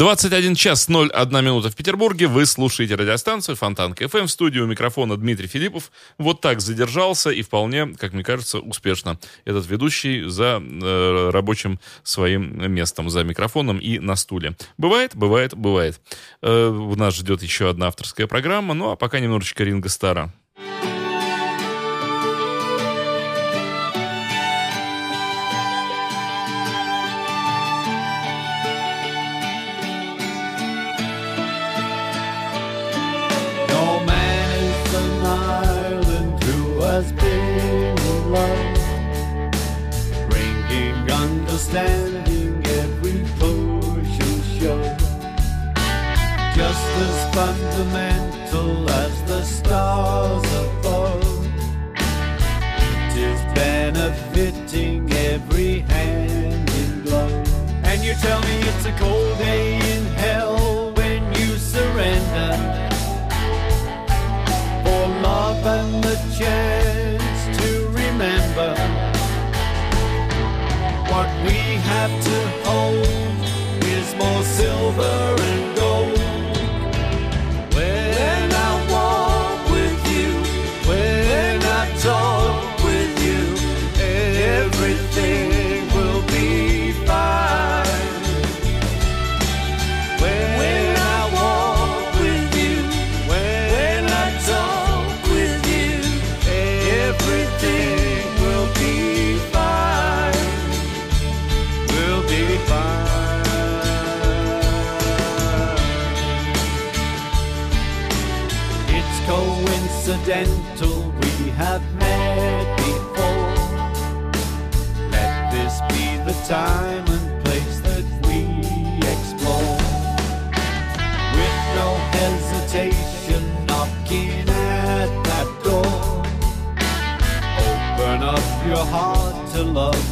Двадцать один час 01 минута в Петербурге. Вы слушаете радиостанцию Фонтан КФМ. В студию микрофона Дмитрий Филиппов. Вот так задержался и вполне, как мне кажется, успешно этот ведущий за э, рабочим своим местом, за микрофоном и на стуле. Бывает, бывает, бывает. Э, нас ждет еще одна авторская программа. Ну а пока немножечко Ринга Стара. A cold day in hell when you surrender. For love and the chance to remember what we have to coincidental we have met before. Let this be the time and place that we explore. With no hesitation, knocking at that door. Open up your heart to love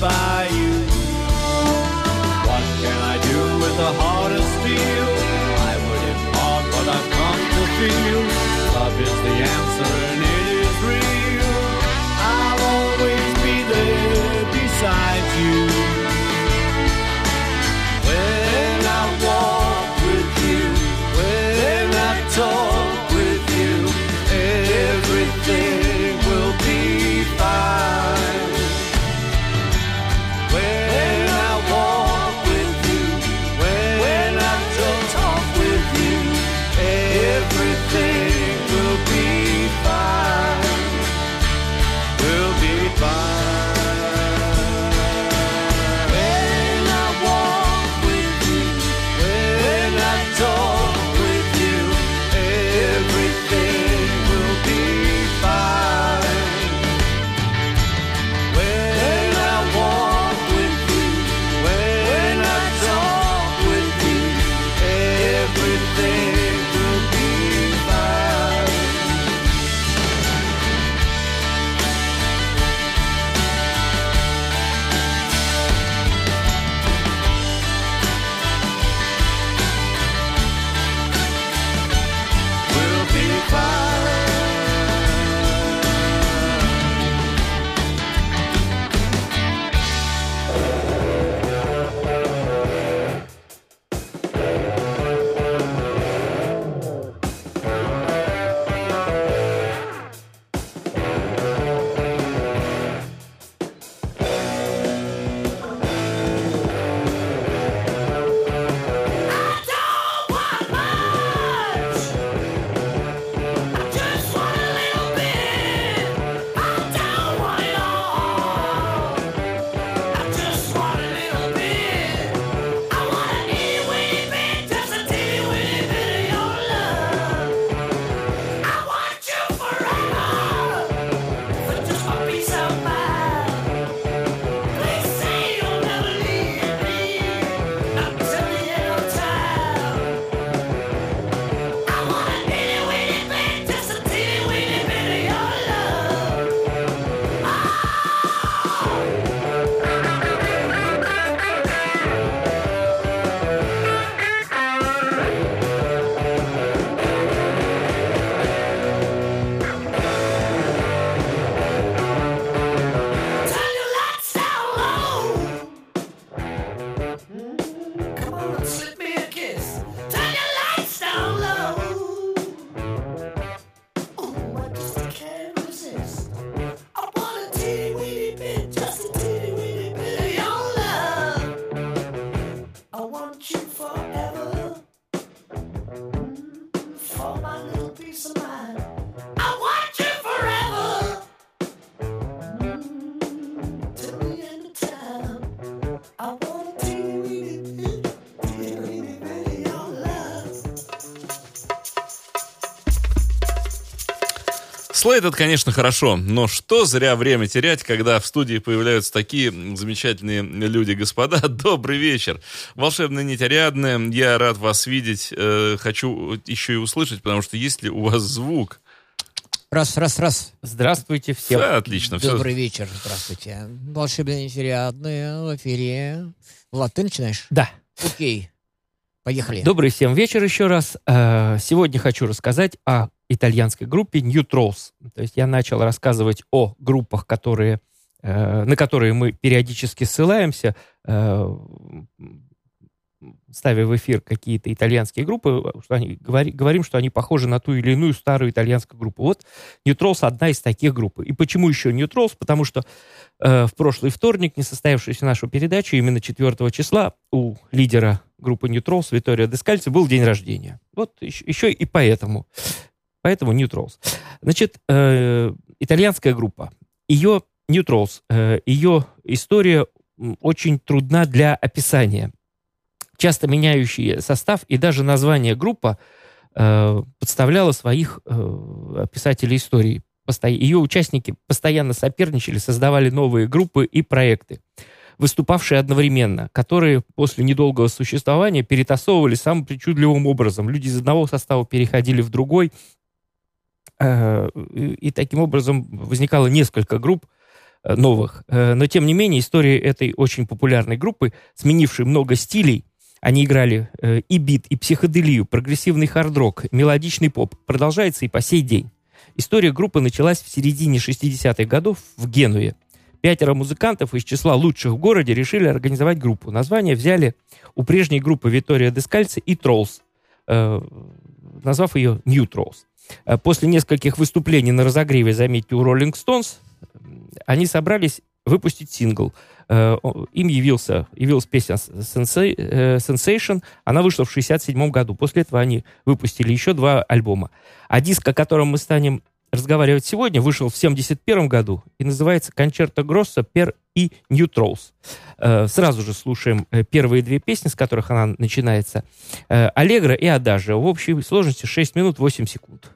by you. What can I do with a heart of steel? I would impart what I've come to feel. Love is the answer Слейд это, конечно, хорошо, но что зря время терять, когда в студии появляются такие замечательные люди, господа. Добрый вечер. Волшебная нить Ариадная, я рад вас видеть. Э, хочу еще и услышать, потому что есть ли у вас звук? Раз, раз, раз. Здравствуйте всем. Да, отлично. Добрый вечер. Здравствуйте. Волшебная нетериадная в эфире. Влад, ты начинаешь? Да. Окей. Поехали. Добрый всем вечер еще раз. Э, Сегодня хочу рассказать о итальянской группе New Trolls. То есть я начал рассказывать о группах, которые, э, на которые мы периодически ссылаемся, э, ставя в эфир какие-то итальянские группы, что они, говори- говорим, что они похожи на ту или иную старую итальянскую группу. Вот New Trolls одна из таких групп. И почему еще New Trolls? Потому что в прошлый вторник, не состоявшуюся нашу передачу, именно 4 числа у лидера группы New Trolls Витория Дескальци был день рождения. Вот еще, еще и поэтому. Поэтому New Trolls. Значит, э, итальянская группа. Ее New Trolls, э, ее история очень трудна для описания. Часто меняющий состав и даже название группа э, подставляла своих э, писателей истории. Ее участники постоянно соперничали, создавали новые группы и проекты. Выступавшие одновременно, которые после недолгого существования перетасовывали самым причудливым образом. Люди из одного состава переходили в другой, э, и, таким образом возникало несколько групп э, новых. Э, но, тем не менее, история этой очень популярной группы, сменившей много стилей, они играли и бит, и психоделию, прогрессивный хард-рок, мелодичный поп, продолжается и по сей день. История группы началась в середине 60-х годов в Генуе. Пятеро музыкантов из числа лучших в городе решили организовать группу. Название взяли у прежней группы Витория Дескальци и Троллс, э, назвав ее New Trolls. Э, После нескольких выступлений на разогреве, заметьте, у Rolling Stones, э, они собрались выпустить сингл. Им явился, явилась песня Sensa- Sensation. Она вышла в 67 году. После этого они выпустили еще два альбома. А диск, о котором мы станем разговаривать сегодня, вышел в 71 году и называется «Концерто Гросса пер и New Trolls». Э, Сразу же слушаем э, первые две песни, с которых она начинается. Э, «Аллегро» и «Адажио». В общей сложности 6 минут 8 секунд.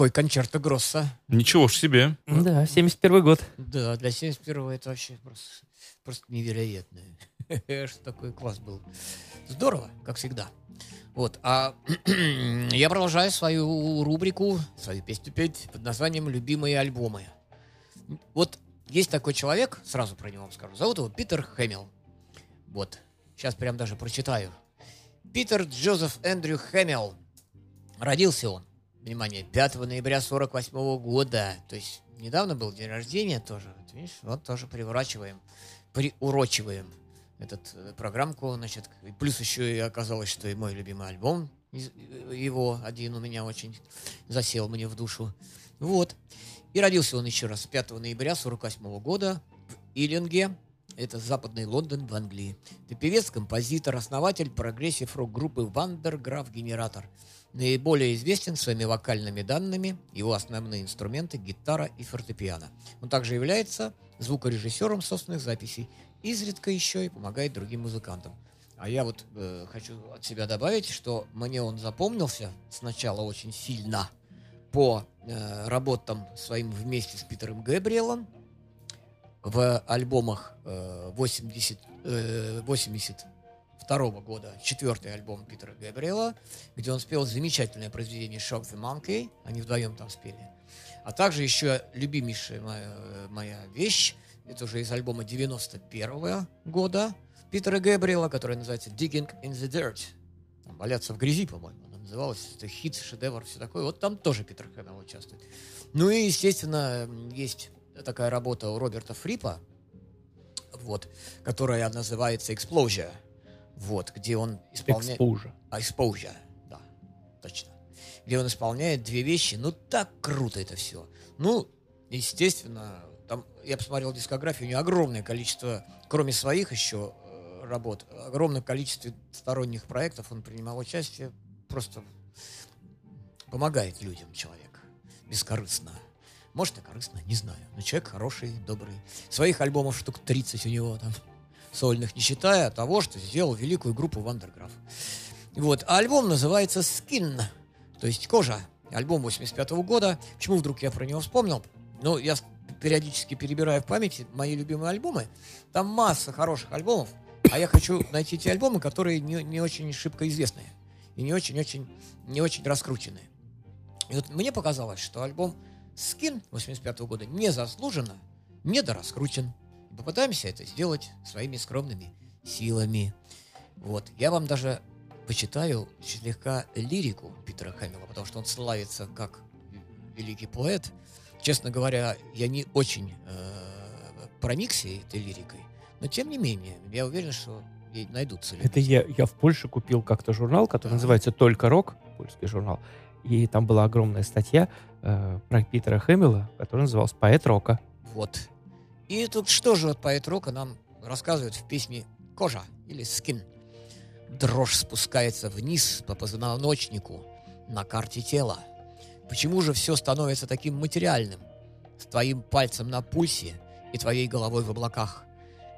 Такой концерто Гросса. ничего ж себе. Да, 71 год. Да, для 71-го это вообще просто, просто невероятно. Что такой класс был. Здорово, как всегда. Вот, а я продолжаю свою рубрику, свою песню петь под названием «Любимые альбомы». Вот есть такой человек, сразу про него вам скажу, зовут его Питер Хэмилл. Вот, сейчас прям даже прочитаю. Питер Джозеф Эндрю Хэмилл. Родился он, внимание, 5 ноября 48 года. То есть недавно был день рождения тоже. Вот видишь, вот тоже приворачиваем, приурочиваем этот э, программку, значит, и плюс еще и оказалось, что и мой любимый альбом э, его один у меня очень засел мне в душу. Вот. И родился он еще раз 5 ноября 48 года в Иллинге. Это западный Лондон в Англии. Это певец, композитор, основатель progressive рок-группы Van der Graaf Generator. Наиболее известен своими вокальными данными, его основные инструменты – гитара и фортепиано. Он также является звукорежиссером собственных записей, изредка еще и помогает другим музыкантам. А я вот э, хочу от себя добавить, что мне он запомнился сначала очень сильно по э, работам своим вместе с Питером Гэбриэлом в альбомах э, 80, э, 82 года, четвертый альбом Питера Гэбриэла, где он спел замечательное произведение «Shock the Monkey», они вдвоем там спели. А также еще любимейшая моя, моя вещь, это уже из альбома 91 года Питера Гэбриэла, который называется «Digging in the Dirt». Там «Валяться в грязи», по-моему, она называлась. Это хит, шедевр, все такое. Вот там тоже Питер Хэмилл участвует. Ну и, естественно, есть такая работа у Роберта Фрипа, вот, которая называется «Exposure», вот, где он исполняет... Exposure. А, Exposure, да, точно. Где он исполняет две вещи. Ну, так круто это все. Ну, естественно, там, я посмотрел дискографию, у него огромное количество, кроме своих еще э, работ, огромное количество сторонних проектов он принимал участие, просто помогает людям человек, бескорыстно. Может, и корыстно, не знаю. Но человек хороший, добрый. Своих альбомов штук 30 у него там сольных, не считая того, что сделал великую группу Вандерграф. Вот. А альбом называется «Skin», то есть «Кожа». Альбом 85 года. Почему вдруг я про него вспомнил? Ну, я периодически перебираю в памяти мои любимые альбомы. Там масса хороших альбомов, а я хочу найти те альбомы, которые не, не очень шибко известные и не очень-очень не очень раскрученные. И вот мне показалось, что альбом «Скин» 85 года незаслуженно недораскручен. Попытаемся это сделать своими скромными силами. Вот. Я вам даже почитаю слегка лирику Питера Хэмилла, потому что он славится как великий поэт. Честно говоря, я не очень э, проникся этой лирикой, но тем не менее, я уверен, что ей найдутся люди. Это я, я в Польше купил как-то журнал, который Да. называется «Только рок», польский журнал. И там была огромная статья э, про Питера Хэмилла, которая называлась «Поэт рока». Вот. И тут что же вот поэт рока нам рассказывает в песне «Кожа» или «Скин». Дрожь спускается вниз по позвоночнику на карте тела. Почему же все становится таким материальным? С твоим пальцем на пульсе и твоей головой в облаках.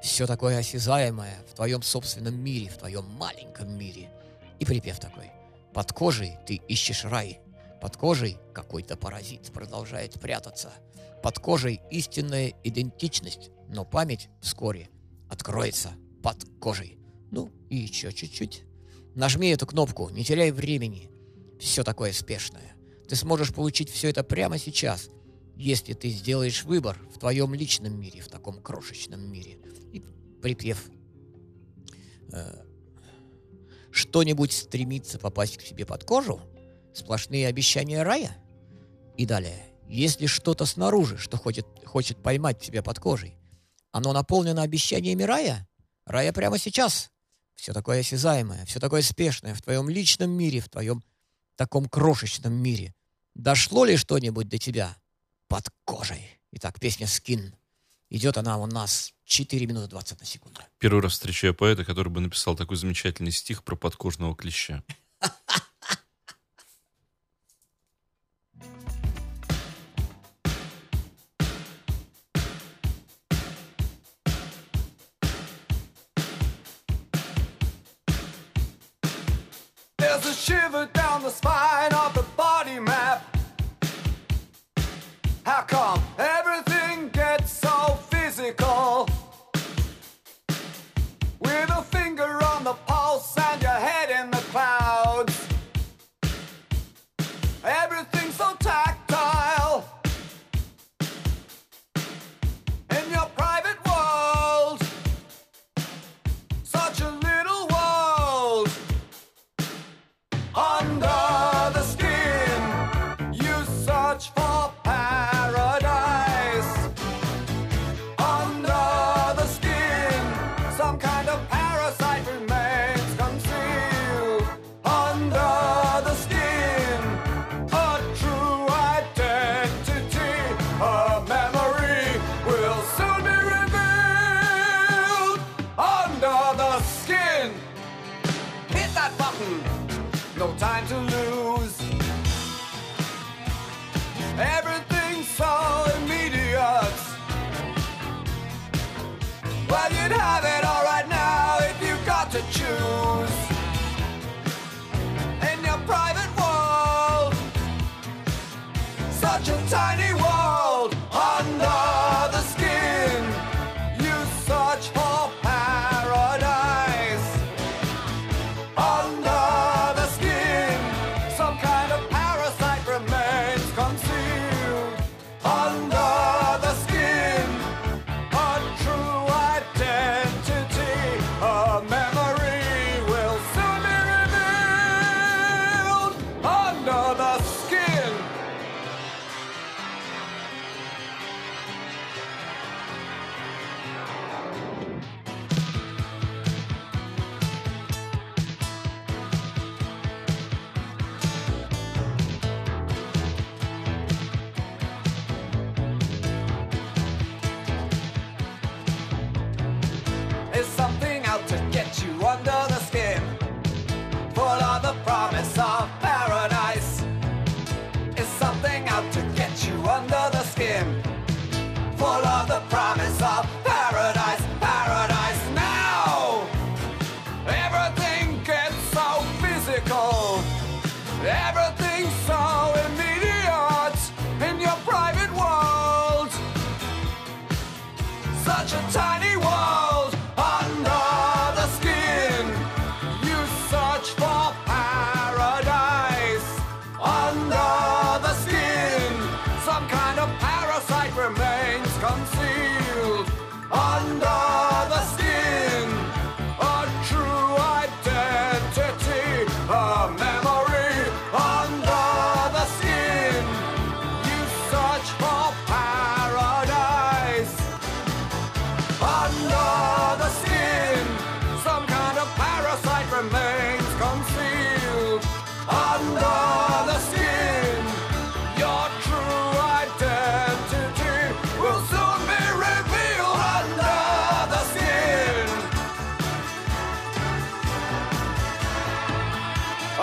Все такое осязаемое в твоем собственном мире, в твоем маленьком мире. И припев такой. Под кожей ты ищешь рай. Под кожей какой-то паразит продолжает прятаться. Под кожей истинная идентичность, но память вскоре откроется под кожей. Ну и еще чуть-чуть. Нажми эту кнопку, не теряй времени. Все такое спешное. Ты сможешь получить все это прямо сейчас, если ты сделаешь выбор в твоем личном мире, в таком крошечном мире. И припев. э, Что-нибудь стремится попасть к себе под кожу? Сплошные обещания рая? И далее. Если что-то снаружи, что хочет, хочет поймать тебя под кожей, оно наполнено обещаниями рая? Рая прямо сейчас. Все такое осязаемое, все такое спешное в твоем личном мире, в твоем таком крошечном мире. Дошло ли что-нибудь до тебя под кожей? Итак, песня «Скин». Идет она у нас 4 минуты 20 на секунду. Первый раз встречаю поэта, который бы написал такой замечательный стих про подкожного клеща.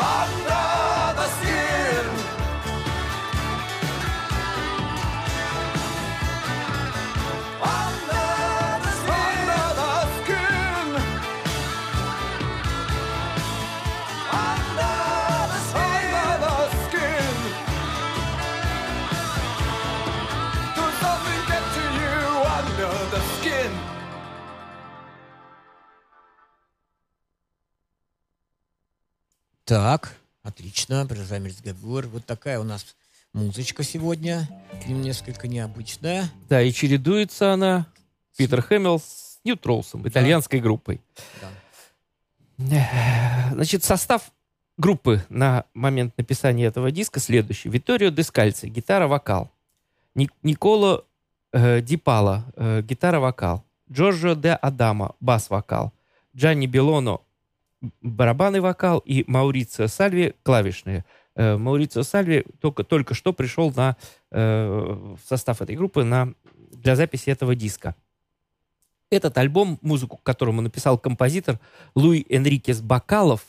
Awesome! Так, отлично, продолжаем разговор. Вот такая у нас музычка сегодня, несколько необычная. Да, и чередуется она, Питер Хэмилл, с Нью Тролсом, итальянской группой. Значит, состав группы на момент написания этого диска следующий. Виторио Дескальци, гитара-вокал. Ник- Николо э, Ди Пало, э, гитара-вокал. Джорджо де Адама, бас-вокал. Джанни Белоно, барабанный вокал. И Маурицио Сальви, клавишные. Э, Маурицио Сальви только, только что пришел на, э, в состав этой группы на, для записи этого диска. Этот альбом, музыку к которому написал композитор Луи Энрикес Бакалов,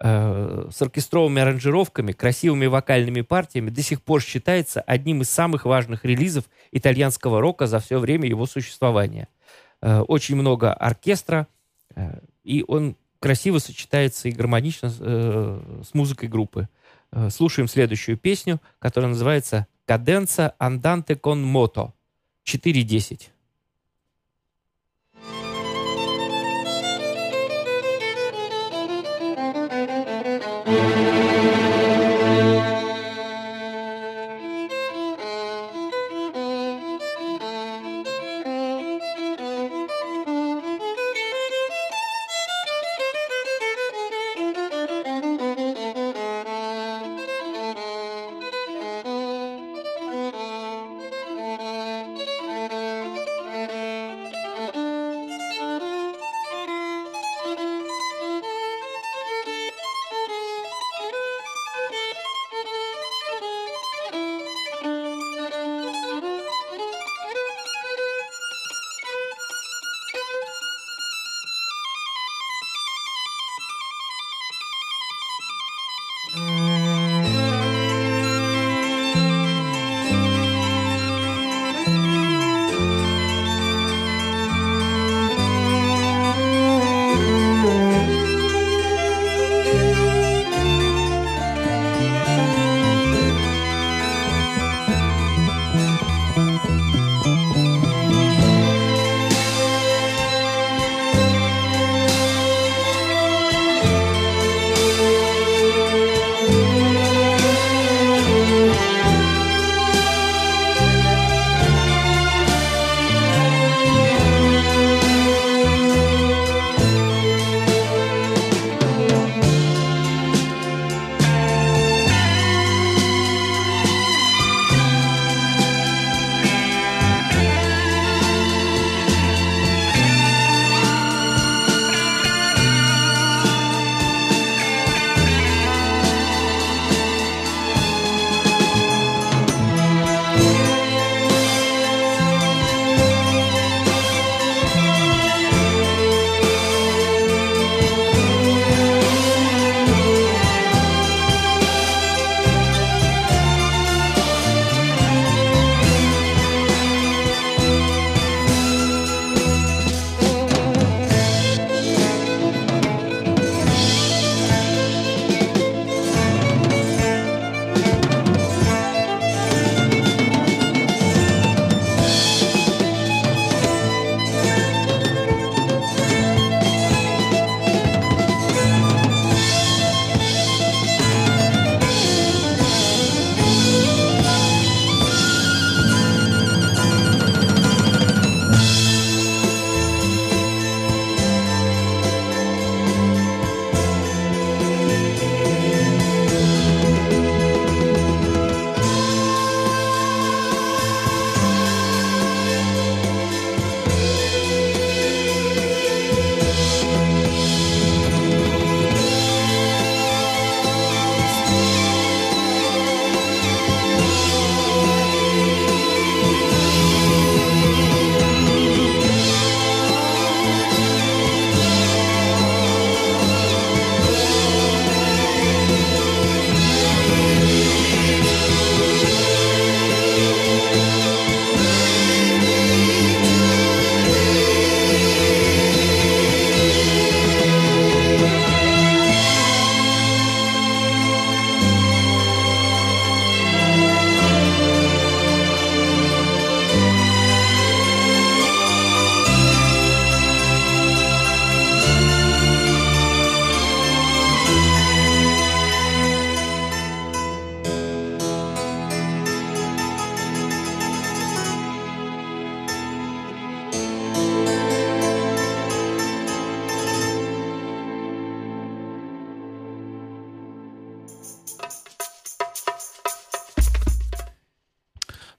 э, с оркестровыми аранжировками, красивыми вокальными партиями, до сих пор считается одним из самых важных релизов итальянского рока за все время его существования. Очень много оркестра, и он красиво сочетается и гармонично э, с музыкой группы. Э, слушаем следующую песню, которая называется «Каденца анданте кон мото» 4.10.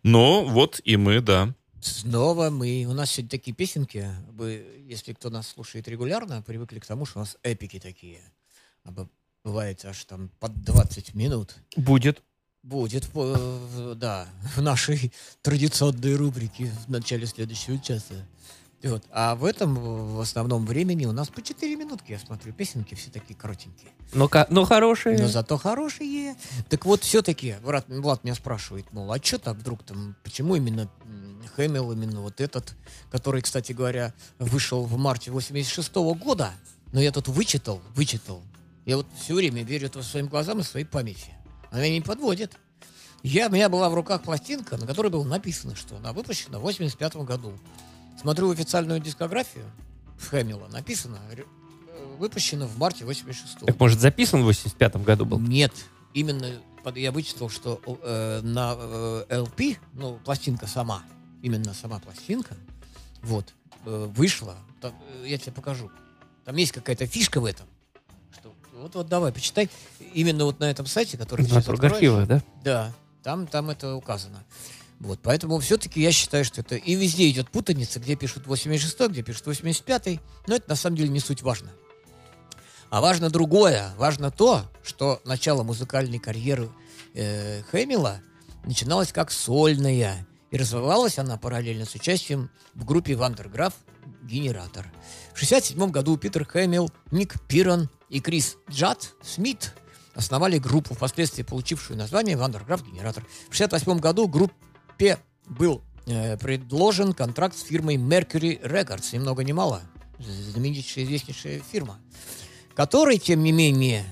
Но вот и мы, да. Снова мы. У нас сегодня такие песенки. Вы, если кто нас слушает регулярно, привыкли к тому, что у нас эпики такие. А Бывает аж там под 20 минут. Будет. Будет, э, да, в нашей традиционной рубрике в начале следующего часа. И Вот. А в этом в основном времени у нас по 4 минутки, я смотрю, песенки все такие коротенькие. Но, ка- но хорошие. Но зато хорошие. Так вот, все-таки, Влад, Влад меня спрашивает, мол, а что так вдруг там, почему именно Хэмилл, именно вот этот, который, кстати говоря, вышел в марте 86 года, но я тут вычитал, вычитал. Я вот все время верю это своим глазам и своей памяти. Она меня не подводит. Я, у меня была в руках пластинка, на которой было написано, что она выпущена в 85 году. Смотрю официальную дискографию Хэмилла, написано, э, выпущена в марте 86 Так, может, записан в 85 году был? нет, именно я вычитал, что э, на э, LP, ну, пластинка сама, именно сама пластинка, вот, э, вышла, там, э, я тебе покажу. Там есть какая-то фишка в этом. Что, вот, вот давай, почитай. Именно вот на этом сайте, который ты На сейчас откроешь. архива, да? Да, там, там это указано. Вот, поэтому все-таки я считаю, что это и везде идет путаница, где пишут 86 где пишут 85 но это на самом деле не суть важно. А важно другое. Важно то, что начало музыкальной карьеры э, Хэмилла начиналось как сольная. И развивалась она параллельно с участием в группе Вандерграф «Генератор». В 1967 году Питер Хэмилл, Ник Пирон и Крис Джад Смит основали группу, впоследствии получившую название «Вандерграф Генератор». В 1968 году группе был э, предложен контракт с фирмой Mercury Records, ни много ни мало, знаменитейшая известнейшая фирма, который, тем не менее,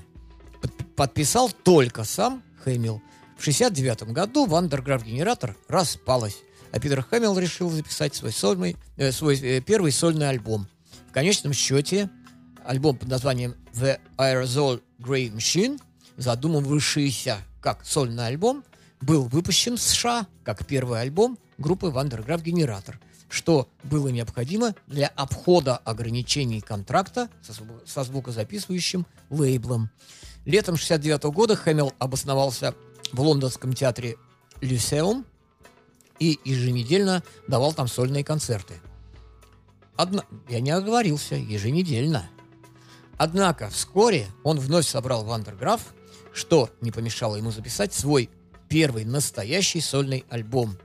под- подписал только сам Хэмилл. В 1969 году Вандерграф Генератор распалась, а Питер Хэмилл решил записать свой, сольный, э, свой э, первый сольный альбом. В конечном счете, альбом под названием The Aerosol Grey Machine, задумывавшийся как сольный альбом, был выпущен в США как первый альбом группы Вандерграф Генератор, что было необходимо для обхода ограничений контракта со, зву- со звукозаписывающим лейблом. Летом 69 года Хэмилл обосновался в лондонском театре Люсеум и еженедельно давал там сольные концерты. Одна... Я не оговорился, еженедельно. Однако вскоре он вновь собрал Вандерграф, что не помешало ему записать свой первый настоящий сольный альбом.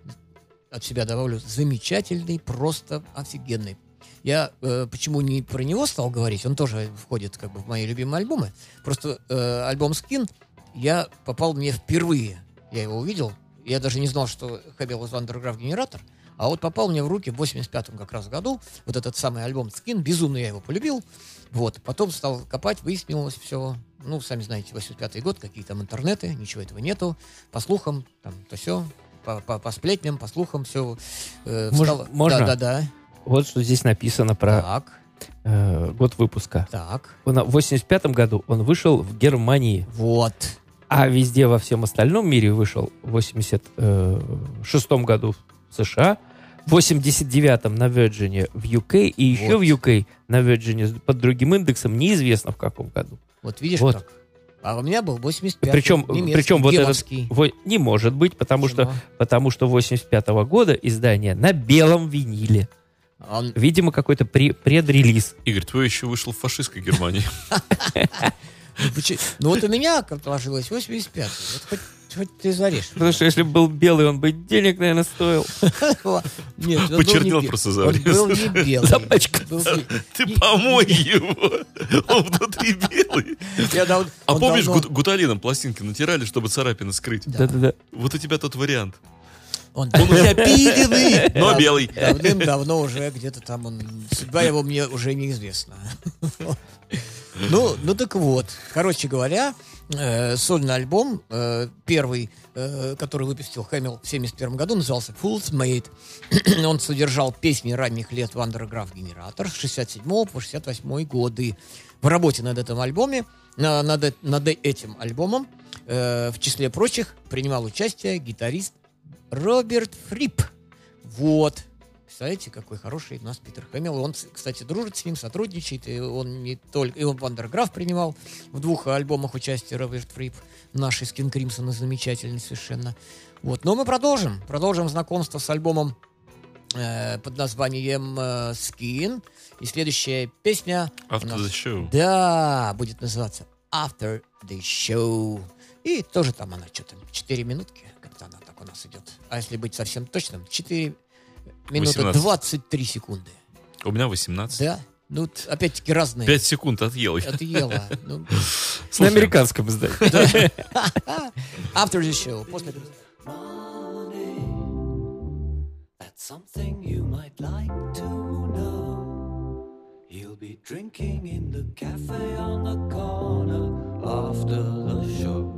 От себя добавлю, замечательный, просто офигенный. Я э, почему не про него стал говорить, он тоже входит как бы в мои любимые альбомы. Просто э, альбом «Скин» я попал мне впервые. Я его увидел. Я даже не знал, что Хабел из Вандерграф генератор. А вот попал мне в руки в 85-м как раз году вот этот самый альбом «Скин». Безумно я его полюбил. Вот. Потом стал копать, выяснилось все. Ну, сами знаете, 85-й год, какие там интернеты, ничего этого нету. По слухам, там, то все. По, по- по сплетням, по слухам, все. Мож- можно? Да, да, да. Вот что здесь написано про Так, э, год выпуска. так. Он, В 85 году он вышел в Германии, Вот. а везде во всем остальном мире вышел в 86 году в США, 89-м на Virgin в UK и еще Вот. в UK на Virgin под другим индексом неизвестно в каком году. Вот видишь Вот. как. А у меня был 85 Причем, немецкий, причем вот этот гемовский. во- не может быть, потому что Почему? потому что 85 года издание на белом виниле. Он- Видимо, какой-то пре- предрелиз. Игорь, твой еще вышел в фашистской Германии. ну, вот у меня как сложилось 85 Вот хоть, хоть ты зарежь. Потому что если бы был белый, он бы денег, наверное, стоил. Нет, он Почернел просто Он зарез. был не белый. Не- Ты помой его. Он внутри белый. А он помнишь, гуталином пластинки натирали, чтобы царапины скрыть? Да-да-да. Вот у тебя тот вариант. Он, он уже пиленый. Но белый. Давным-давно уже где-то там он... Судьба его мне уже неизвестна. Ну, ну так вот. Короче говоря, э, сольный альбом, э, первый, э, который выпустил Хэмилл в 71 году, назывался Fool's Made. Он содержал песни ранних лет Вандерграф Генератор с 67 по 68 годы. В работе над этим альбоме, на- над, э- над этим альбомом, э, в числе прочих, принимал участие гитарист Роберт Фрип. Вот. Представляете, какой хороший у нас Питер Хэмилл. Он, кстати, дружит с ним, сотрудничает. И он не только... И он Вандерграф принимал в двух альбомах участие Роберт Фрип. Наши Скин Кримсона замечательный совершенно. Вот. Но мы продолжим. Продолжим знакомство с альбомом э, под названием э, Skin. И следующая песня... After нас- the show. Да, будет называться After the Show. И тоже там она что-то 4 минутки, как-то она у нас идет. А если быть совсем точным, 4 минуты 18. 23 секунды. У меня 18. Да? Ну, т- опять-таки разные. 5 секунд отъел. я. Отъела. Ну, На американском издании. After the Show. После That's something you might like to know. He'll be drinking in the cafe on the corner after the show.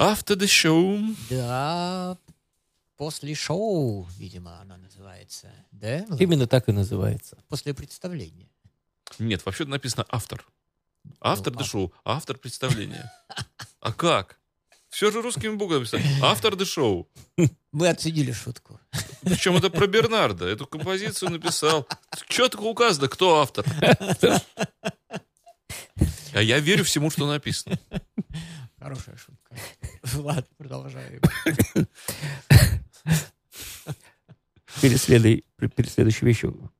After the show. Да. после шоу, видимо, она называется. Да? Ну, Именно так и называется. После представления. Нет, вообще написано автор. Автор Ну, де шоу, автор представления. А как? Все же русскими буквами написано. Автор де шоу. Мы оценили шутку. Причем это про Бернарда. Эту композицию написал. Четко указано, кто автор. А я верю всему, что написано. Хорошая шутка. Ладно, продолжаем. перед, следующей вещью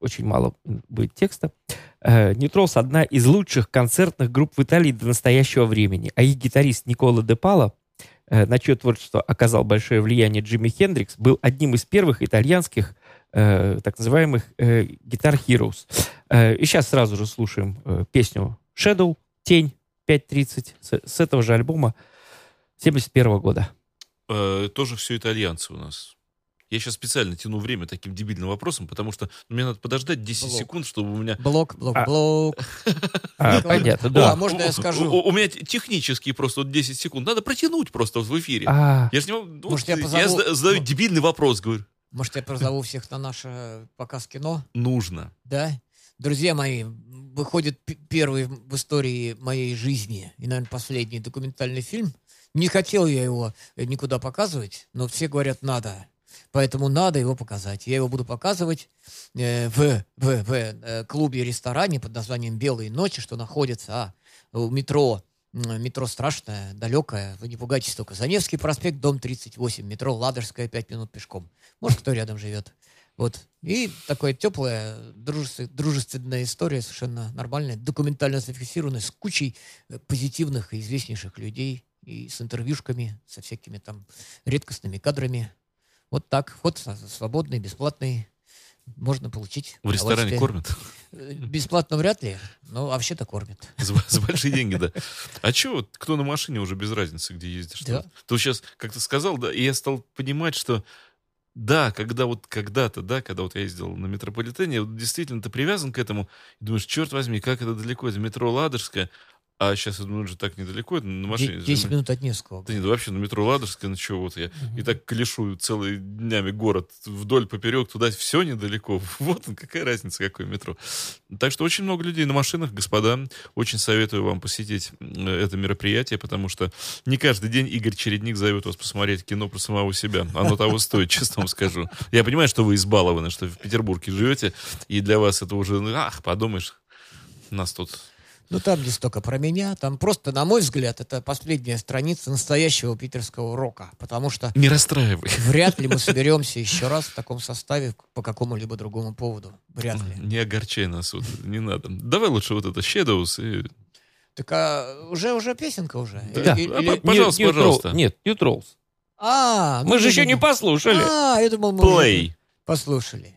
очень мало будет текста. Э, Ньютролс одна из лучших концертных групп в Италии до настоящего времени, а их гитарист Никола Де Пало, э, на чье творчество оказал большое влияние Джимми Хендрикс, был одним из первых итальянских э, так называемых э, Heroes. И сейчас сразу же слушаем песню Shadow, Тень, 5.30 с, с этого же альбома 71 года. Э, тоже все итальянцы у нас. Я сейчас специально тяну время таким дебильным вопросом, потому что мне надо подождать 10 Блок. секунд, чтобы у меня... Блок, блок, А. блок. А, понятно, да. а можно я скажу? У, меня т- технически просто вот 10 секунд. Надо протянуть просто в эфире. А, Я же не могу- Может, я задаю дебильный вопрос, говорю. Может, я позову всех на наш э, показ кино? Нужно. Да? Друзья мои, выходит первый в истории моей жизни и, наверное, последний документальный фильм. Не хотел я его э, никуда показывать, но все говорят, надо. Поэтому надо его показать. Я его буду показывать э, в, в, в э, клубе-ресторане под названием «Белые ночи», что находится а, у метро. Метро страшное, далекое. Вы не пугайтесь только. Заневский проспект, дом 38. Метро Ладожская, 5 минут пешком. Может, кто рядом живет. Вот. И такая теплая, дружес- дружественная история, совершенно нормальная, документально зафиксированная, с кучей э, позитивных и известнейших людей, и с интервьюшками, со всякими там редкостными кадрами. Вот так. Вход свободный, бесплатный. Можно получить. В ресторане кормят. Э, Бесплатно вряд ли, но вообще-то кормят. За, за большие деньги, да. А чего, кто на машине уже без разницы, где ездишь? Да. Ты сейчас как-то сказал, да, и я стал понимать, что да, когда вот когда-то, да, когда вот я ездил на метрополитене, вот действительно ты привязан к этому, и думаешь, черт возьми, как это далеко, это метро Ладожское, а сейчас я думаю, же так недалеко, это на машине. Де- 10 минут от Невского. Да нет, вообще на метро Ладожское, ну что, вот я и так колешу целый днями город вдоль, поперек, туда все недалеко. Вот он, какая разница, какое метро. Так что очень много людей на машинах, господа. Очень советую вам посетить э, это мероприятие, потому что не каждый день Игорь Чередник зовет вас посмотреть кино про самого себя. Оно того стоит, честно вам скажу. Я понимаю, что вы избалованы, что в Петербурге живете, и для вас это уже, ну, ах, подумаешь, нас тут Ну, там не столько про меня, там просто, на мой взгляд, это последняя страница настоящего питерского рока, потому что не расстраивай. вряд ли мы соберемся еще раз в таком составе по какому-либо другому поводу. Вряд ли. Не огорчай нас, вот, не надо. Давай лучше вот это Shadows и Так а уже, уже песенка уже? Да. Или- А, или- по- Пожалуйста, Ньютрол- пожалуйста. Нет, Ньютролс. А, ну, Мы же ну, еще ну, не послушали. А, я думал, мы уже Play. послушали.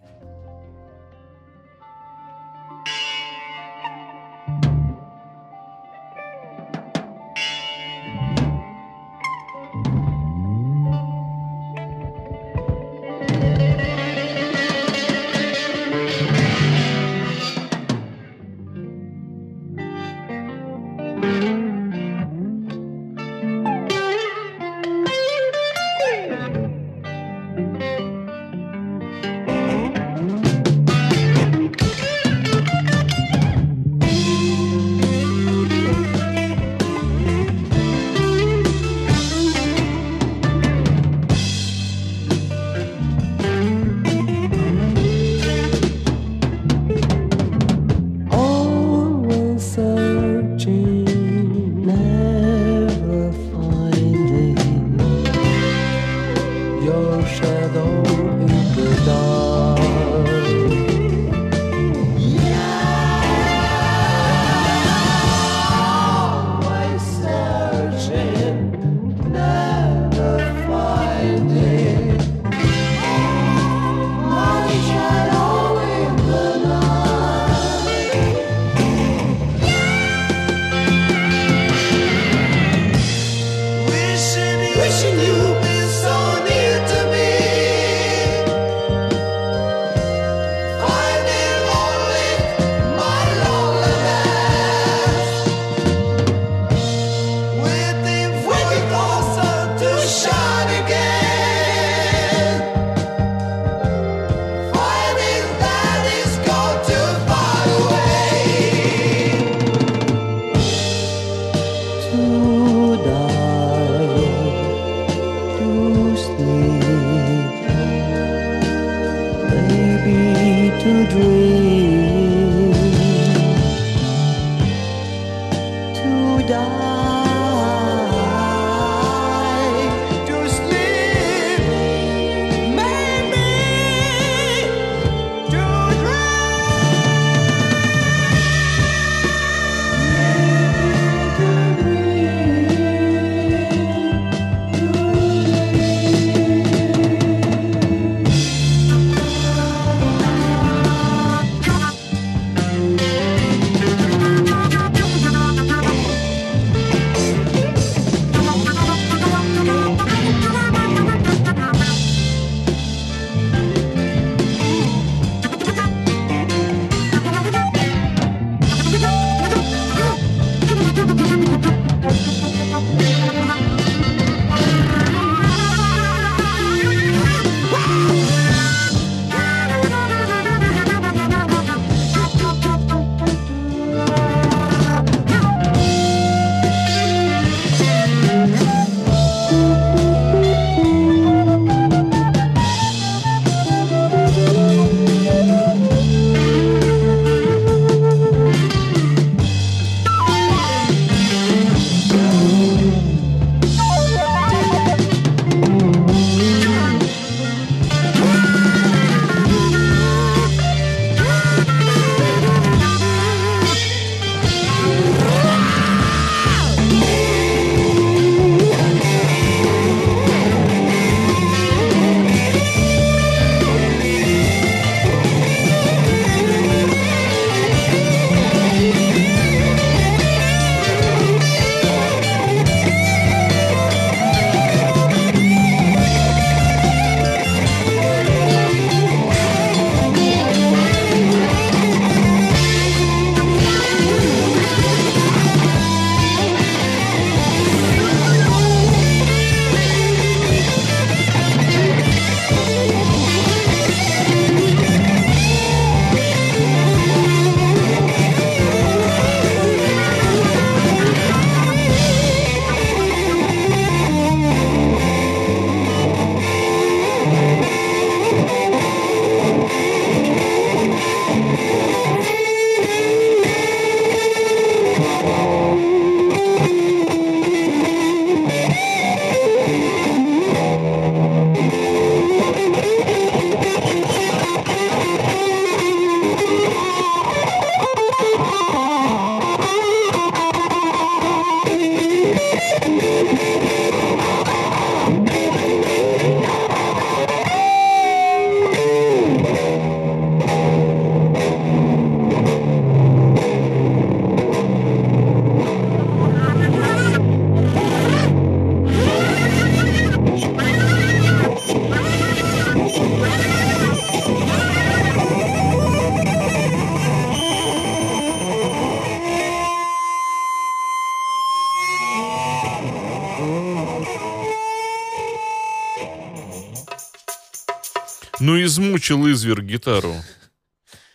Ну, измучил изверг гитару.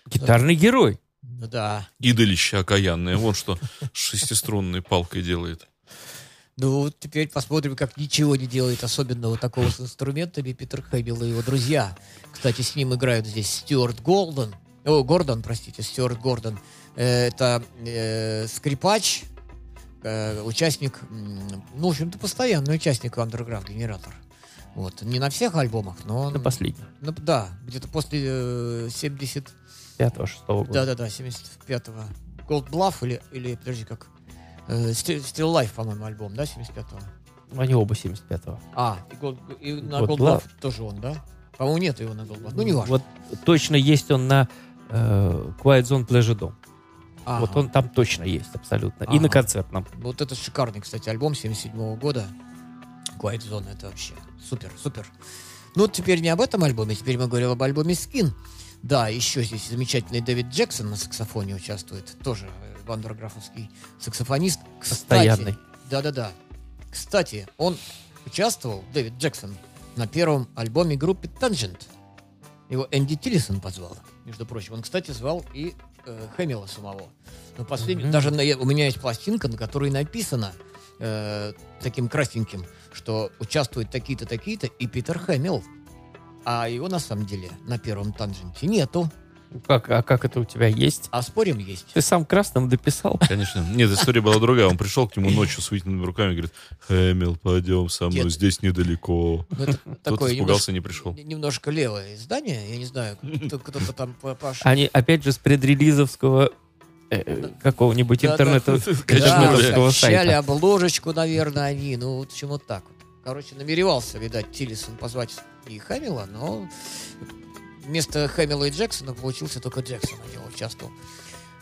Гитарный герой. Ну да. Идолище окаянное. Вон что с шестиструнной палкой делает. Ну, вот теперь посмотрим, как ничего не делает особенного такого с инструментами Питер Хэмилл и его друзья. Кстати, с ним играют здесь Стюарт Голден. О, Гордон, простите, Стюарт Гордон. Э, Это э, скрипач, э, участник, ну, в общем-то, постоянный участник Underground Генератор. Вот. Не на всех альбомах, но... На последний. Ну, да, где-то после э, 70... Пятого, шестого года. Да-да-да, 75-го. Gold Bluff или, или подожди, как... Э, Still, Still Life, по-моему, альбом, да, 75-го? Они оба 75-го. А, и, Gold- и на Gold Gold Bluff. Тоже он, да? По-моему, нет его на Gold Bluff. Ну, не важно. Вот точно есть он на э, Quiet Zone Pleasure Dome. Ага. Вот он там точно есть, абсолютно. И Ага. на концертном. Вот это шикарный, кстати, альбом 77 года. Quiet Zone, это вообще супер, супер. Ну, теперь не об этом альбоме, теперь мы говорим об альбоме Skin. Да, еще здесь замечательный Дэвид Джексон на саксофоне участвует. Тоже э, вандерграфовский саксофонист. Кстати, Постоянный. Да-да-да. Кстати, он участвовал, Дэвид Джексон, на первом альбоме группы Tangent. Его Энди Тиллисон позвал, между прочим. Он, кстати, звал и э, Хэмилла самого. Но последний, Мгм. даже на- у меня есть пластинка, на которой написано э, таким красненьким, что участвуют такие-то, такие-то и Питер Хэмилл. А его на самом деле на первом танженте нету. Как, а как это у тебя есть? А спорим есть. Ты сам красным дописал? Конечно. Нет, история была другая. Он пришел к нему ночью с вытянутыми руками и говорит, Хэмил, пойдем со мной, Дед. здесь недалеко. Ну, это Тот такое испугался, немножко, не пришел. немножко левое издание. Я не знаю, кто- кто-то там по- пош- Они опять же с предрелизовского какого-нибудь Да, да. интернета, Да, сайта. обложечку, наверное, они. Ну, вот почему так. Короче, намеревался, видать, Тиллисон позвать и Хэмилла, но вместо Хэмилла и Джексона получился только Джексон, в него участвовал.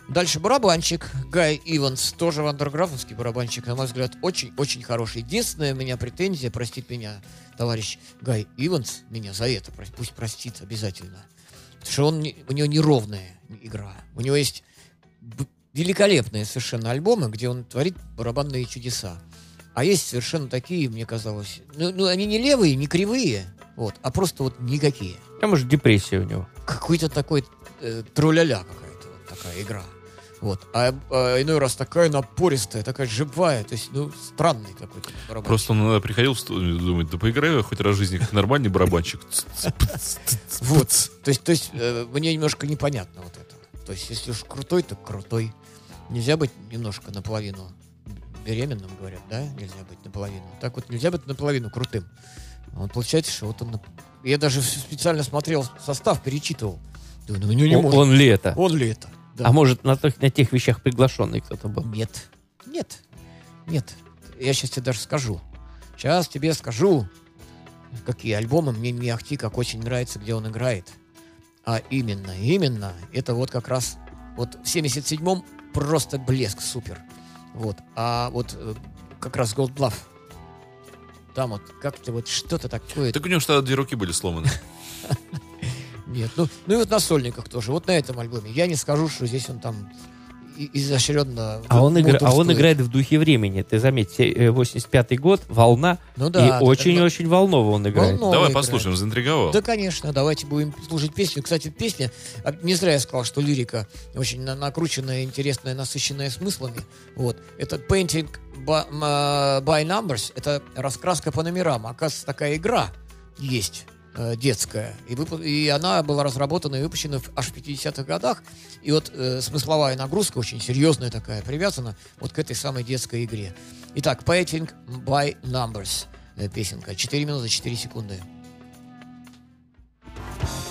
Дальше барабанщик Гай Иванс, тоже вандерграфовский барабанщик, на мой взгляд, очень-очень хороший. Единственная у меня претензия, простит меня товарищ Гай Иванс, меня за это, пусть простит обязательно. Потому что он, у него неровная игра. У него есть великолепные совершенно альбомы, где он творит барабанные чудеса. А есть совершенно такие, мне казалось, ну, ну, они не левые, не кривые, вот, а просто вот никакие. А может, депрессия у него. Какой-то такой э, труляля какая-то вот такая игра. Вот. А, а иной раз такая напористая, такая живая, то есть, ну, странный какой-то барабан. Просто он иногда приходил в студию и думает, да поиграю хоть раз в жизни как нормальный барабанщик. Вот. То есть, то есть э, мне немножко непонятно вот это. То есть, если уж крутой, то крутой. Нельзя быть немножко наполовину беременным, говорят, да? Нельзя быть наполовину. Так вот, нельзя быть наполовину крутым. Вот получается, что вот он... Я даже специально смотрел состав, перечитывал. Думаю, ну, не, не Он, может. он ли это? Он ли это? Да. А может, на, тех- на тех вещах приглашенный кто-то был? Нет. Нет. Нет. Я сейчас тебе даже скажу. Сейчас тебе скажу, какие альбомы мне не ахти, как очень нравится, где он играет. А именно, именно, это вот как раз вот в 77-м просто блеск супер. Вот. А вот э, как раз Bluff. Там вот как-то вот что-то такое. Так у него что две руки были сломаны. Нет, ну, ну и вот на сольниках тоже. Вот на этом альбоме. Я не скажу, что здесь он там изощренно... А он, игра- а он играет в духе времени. Ты заметь, се- э, 85-й год, волна, Ну и да. да, очень-очень волново он играет. Волново Давай играет. послушаем, заинтриговал. Да, конечно, давайте будем слушать песню. Кстати, песня, а, не зря я сказал, что лирика очень на- накрученная, интересная, насыщенная смыслами. Вот. Это Painting by, а, by Numbers, это раскраска по номерам. Оказывается, такая игра есть э, детская. И, выпу- и она была разработана и выпущена в, аж в 50-х годах. И вот э, смысловая нагрузка очень серьезная такая, привязана вот к этой самой детской игре. Итак, Painting by Numbers э, песенка. 4 минуты 4 секунды. It's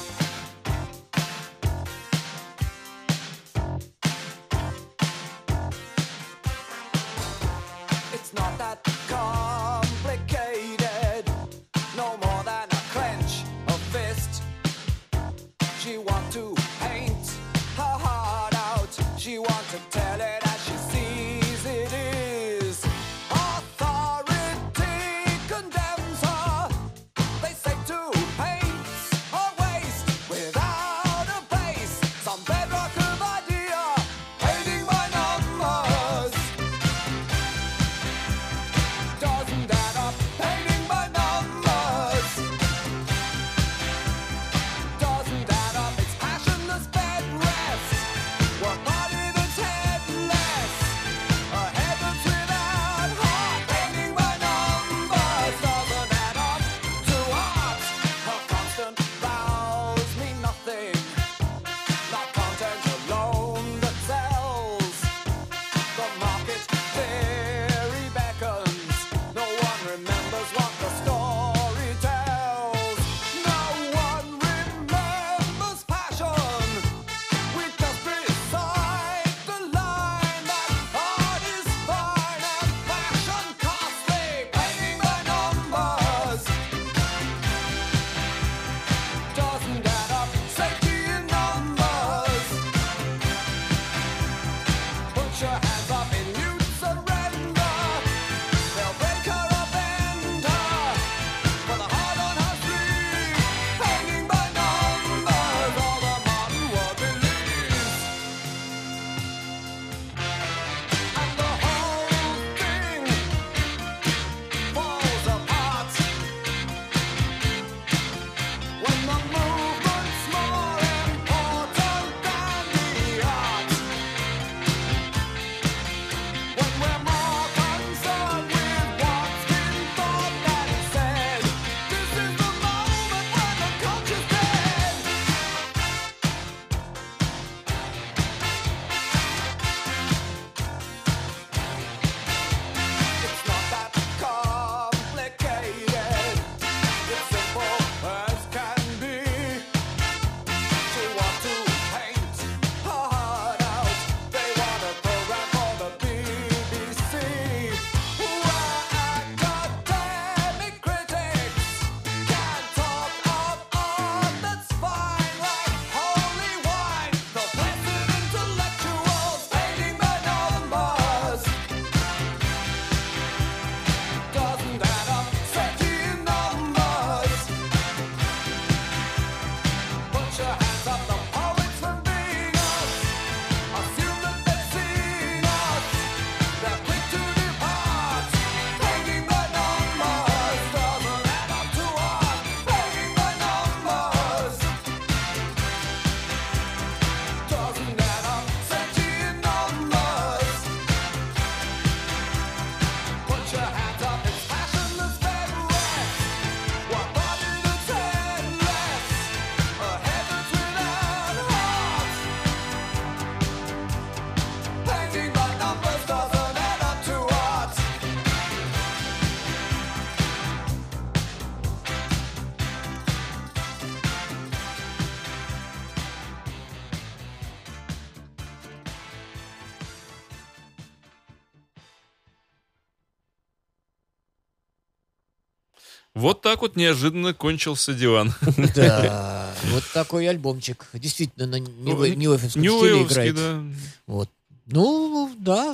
Вот так вот неожиданно кончился диван. Да, вот такой альбомчик. Действительно, на Нью- Нью-Эйфовском стиле играет. да. Вот. Ну, да,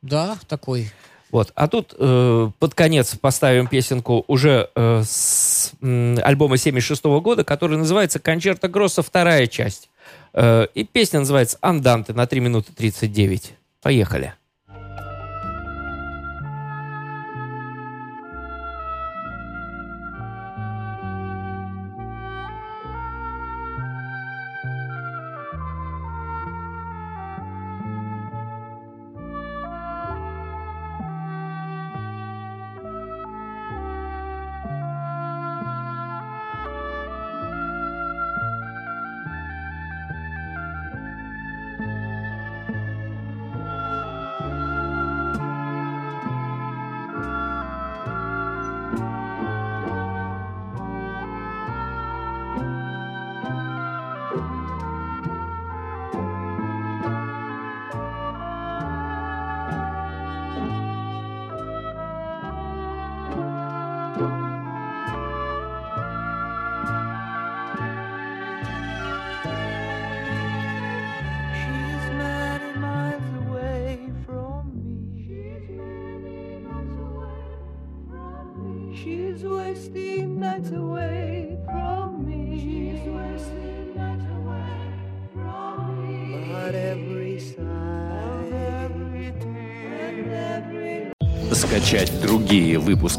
да, такой. Вот. А тут э, под конец поставим песенку уже э, с м, альбома 76 года, который называется «Кончерто Гросса. Вторая часть». Э, и песня называется «Анданте» на 3 минуты 39. Поехали.